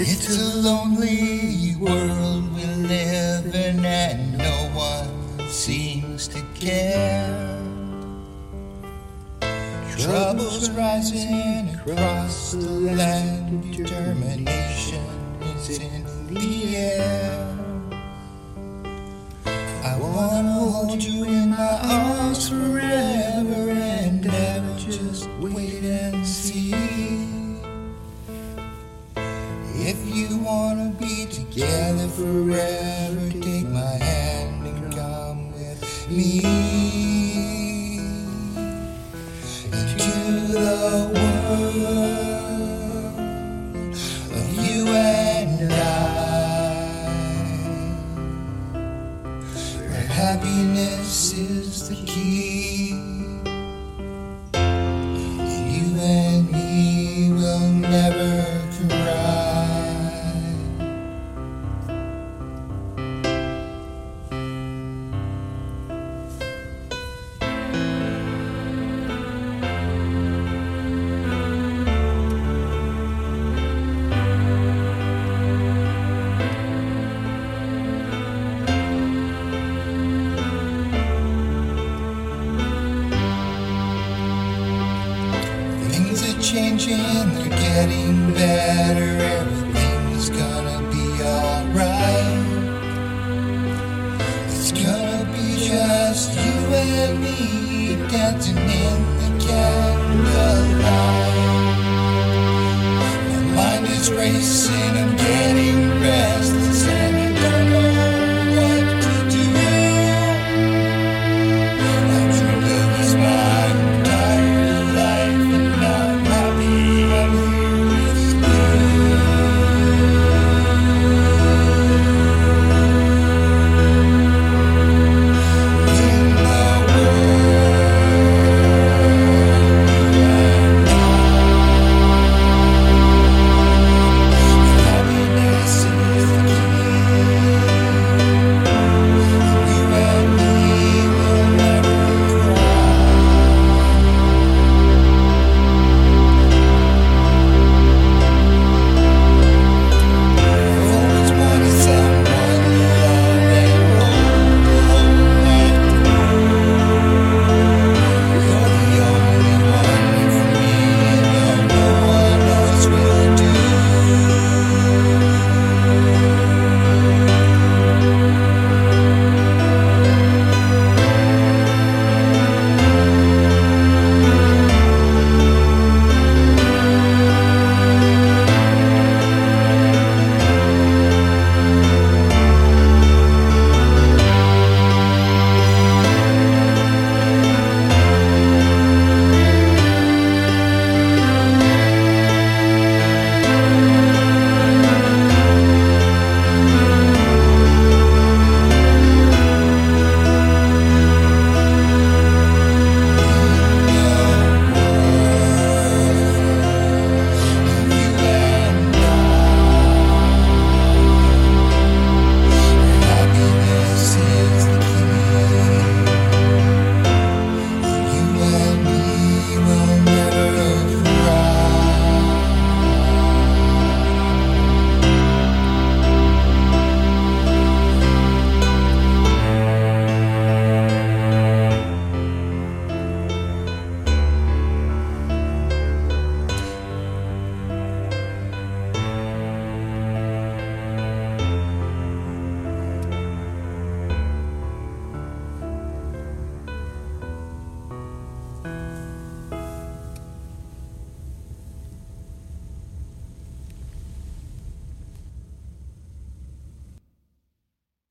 It's a lonely world we live in, and no one seems to care. Troubles rising across the land, determination is in the air. I wanna hold you in my arms forever and ever. Just wait and see. You wanna be together forever, take my hand and come with me into the world of you and I, where happiness is the key. Changing, they're getting better.